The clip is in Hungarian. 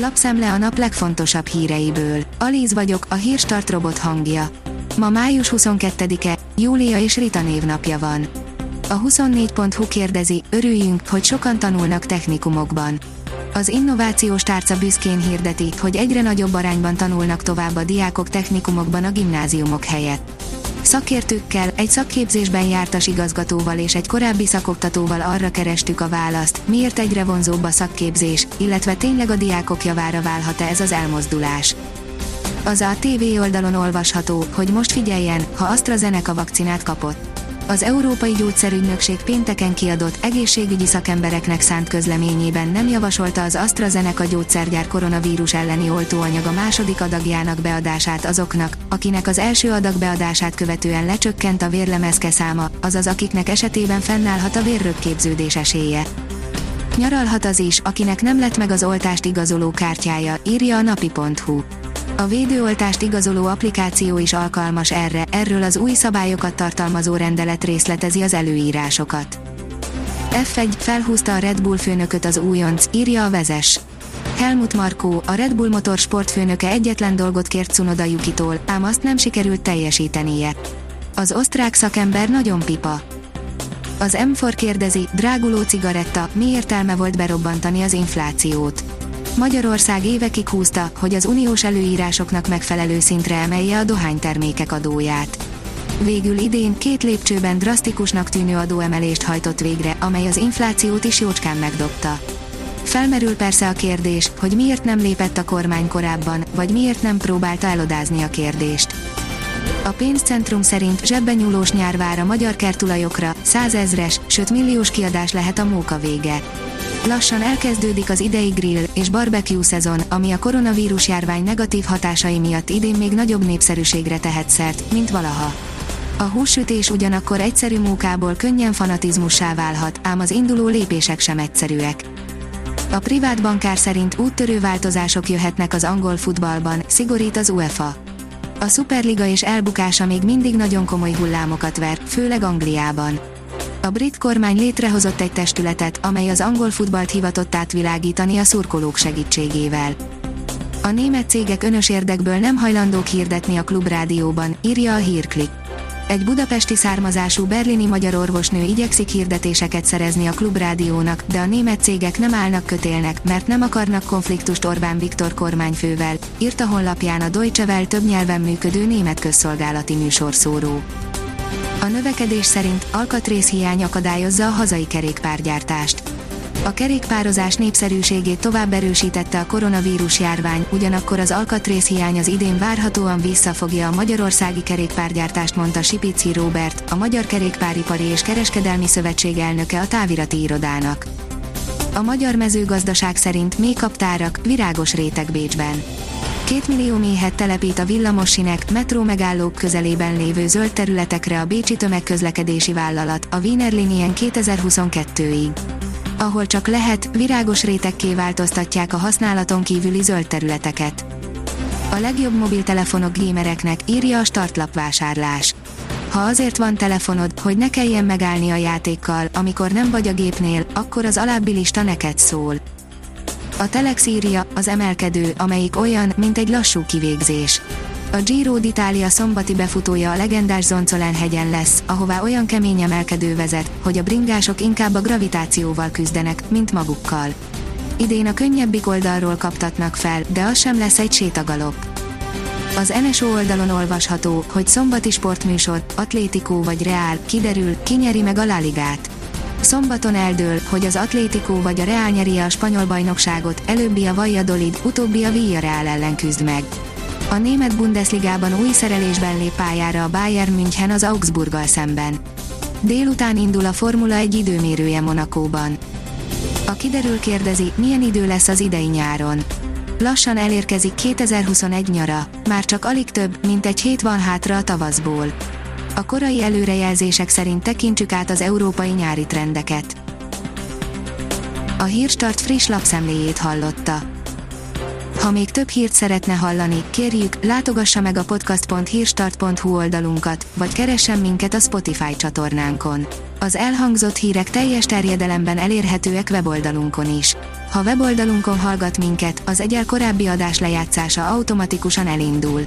Lapszemle a nap legfontosabb híreiből. Alíz vagyok, a hírstart robot hangja. Ma május 22-e, Júlia és Rita névnapja van. A 24.hu kérdezi, örüljünk, hogy sokan tanulnak technikumokban. Az innovációs tárca büszkén hirdeti, hogy egyre nagyobb arányban tanulnak tovább a diákok technikumokban a gimnáziumok helyett. Szakértőkkel, egy szakképzésben jártas igazgatóval és egy korábbi szakoktatóval arra kerestük a választ, miért egyre vonzóbb a szakképzés, illetve tényleg a diákok javára válhat-e ez az elmozdulás. Az a TV oldalon olvasható, hogy most figyeljen, ha AstraZeneca vakcinát kapott. Az Európai Gyógyszerügynökség pénteken kiadott egészségügyi szakembereknek szánt közleményében nem javasolta az AstraZeneca gyógyszergyár koronavírus elleni oltóanyaga második adagjának beadását azoknak, akinek az első adag beadását követően lecsökkent a vérlemezke száma, azaz akiknek esetében fennállhat a vérrögképződés esélye. Nyaralhat az is, akinek nem lett meg az oltást igazoló kártyája, írja a napi.hu. A védőoltást igazoló applikáció is alkalmas erre, erről az új szabályokat tartalmazó rendelet részletezi az előírásokat. F1 felhúzta a Red Bull főnököt az újonc, írja a vezes. Helmut Markó, a Red Bull Motor sportfőnöke egyetlen dolgot kért Cunoda Yukitól, ám azt nem sikerült teljesítenie. Az osztrák szakember nagyon pipa. Az M4 kérdezi, dráguló cigaretta, mi értelme volt berobbantani az inflációt? Magyarország évekig húzta, hogy az uniós előírásoknak megfelelő szintre emelje a dohánytermékek adóját. Végül idén két lépcsőben drasztikusnak tűnő adóemelést hajtott végre, amely az inflációt is jócskán megdobta. Felmerül persze a kérdés, hogy miért nem lépett a kormány korábban, vagy miért nem próbálta elodázni a kérdést. A pénzcentrum szerint zsebben nyúlós nyár vár a magyar kertulajokra, százezres, sőt milliós kiadás lehet a móka vége. Lassan elkezdődik az idei grill és barbecue szezon, ami a koronavírus járvány negatív hatásai miatt idén még nagyobb népszerűségre tehet szert, mint valaha. A hússütés ugyanakkor egyszerű mókából könnyen fanatizmussá válhat, ám az induló lépések sem egyszerűek. A privát bankár szerint úttörő változások jöhetnek az angol futballban, szigorít az UEFA. A Superliga és elbukása még mindig nagyon komoly hullámokat ver, főleg Angliában. A brit kormány létrehozott egy testületet, amely az angol futballt hivatott átvilágítani a szurkolók segítségével. A német cégek önös érdekből nem hajlandók hirdetni a klubrádióban, írja a hírklik. Egy budapesti származású berlini magyar orvosnő igyekszik hirdetéseket szerezni a klubrádiónak, de a német cégek nem állnak kötélnek, mert nem akarnak konfliktust Orbán Viktor kormányfővel, írta honlapján a Deutsche Welle több nyelven működő német közszolgálati műsorszóró. A növekedés szerint alkatrészhiány akadályozza a hazai kerékpárgyártást. A kerékpározás népszerűségét tovább erősítette a koronavírus járvány, ugyanakkor az alkatrészhiány az idén várhatóan visszafogja a magyarországi kerékpárgyártást, mondta Sipici Robert, a Magyar Kerékpáripari és Kereskedelmi Szövetség elnöke a távirati irodának. A magyar mezőgazdaság szerint még kaptárak, virágos réteg Bécsben. Két millió méhet telepít a villamossinek, metró megállók közelében lévő zöld területekre a Bécsi Tömegközlekedési Vállalat, a Wiener Linien 2022-ig. Ahol csak lehet, virágos rétekké változtatják a használaton kívüli zöld területeket. A legjobb mobiltelefonok gémereknek írja a startlap vásárlás. Ha azért van telefonod, hogy ne kelljen megállni a játékkal, amikor nem vagy a gépnél, akkor az alábbi lista neked szól. A Telex írja, az emelkedő, amelyik olyan, mint egy lassú kivégzés. A Giro d'Italia szombati befutója a legendás Zoncolen hegyen lesz, ahová olyan kemény emelkedő vezet, hogy a bringások inkább a gravitációval küzdenek, mint magukkal. Idén a könnyebbik oldalról kaptatnak fel, de az sem lesz egy sétagalop. Az NSO oldalon olvasható, hogy szombati sportműsor, Atlétikó vagy Reál, kiderül, ki nyeri meg a La Ligát. Szombaton eldől, hogy az Atlético vagy a Real nyeri a spanyol bajnokságot, előbbi a Valladolid, utóbbi a Villarreal ellen küzd meg. A német Bundesligában új szerelésben lép pályára a Bayern München az Augsburggal szemben. Délután indul a Formula 1 időmérője Monakóban. A kiderül kérdezi, milyen idő lesz az idei nyáron. Lassan elérkezik 2021 nyara, már csak alig több, mint egy hét van hátra a tavaszból. A korai előrejelzések szerint tekintsük át az európai nyári trendeket. A Hírstart friss lapszemléjét hallotta. Ha még több hírt szeretne hallani, kérjük, látogassa meg a podcast.hírstart.hu oldalunkat, vagy keressen minket a Spotify csatornánkon. Az elhangzott hírek teljes terjedelemben elérhetőek weboldalunkon is. Ha weboldalunkon hallgat minket, az egyel korábbi adás lejátszása automatikusan elindul.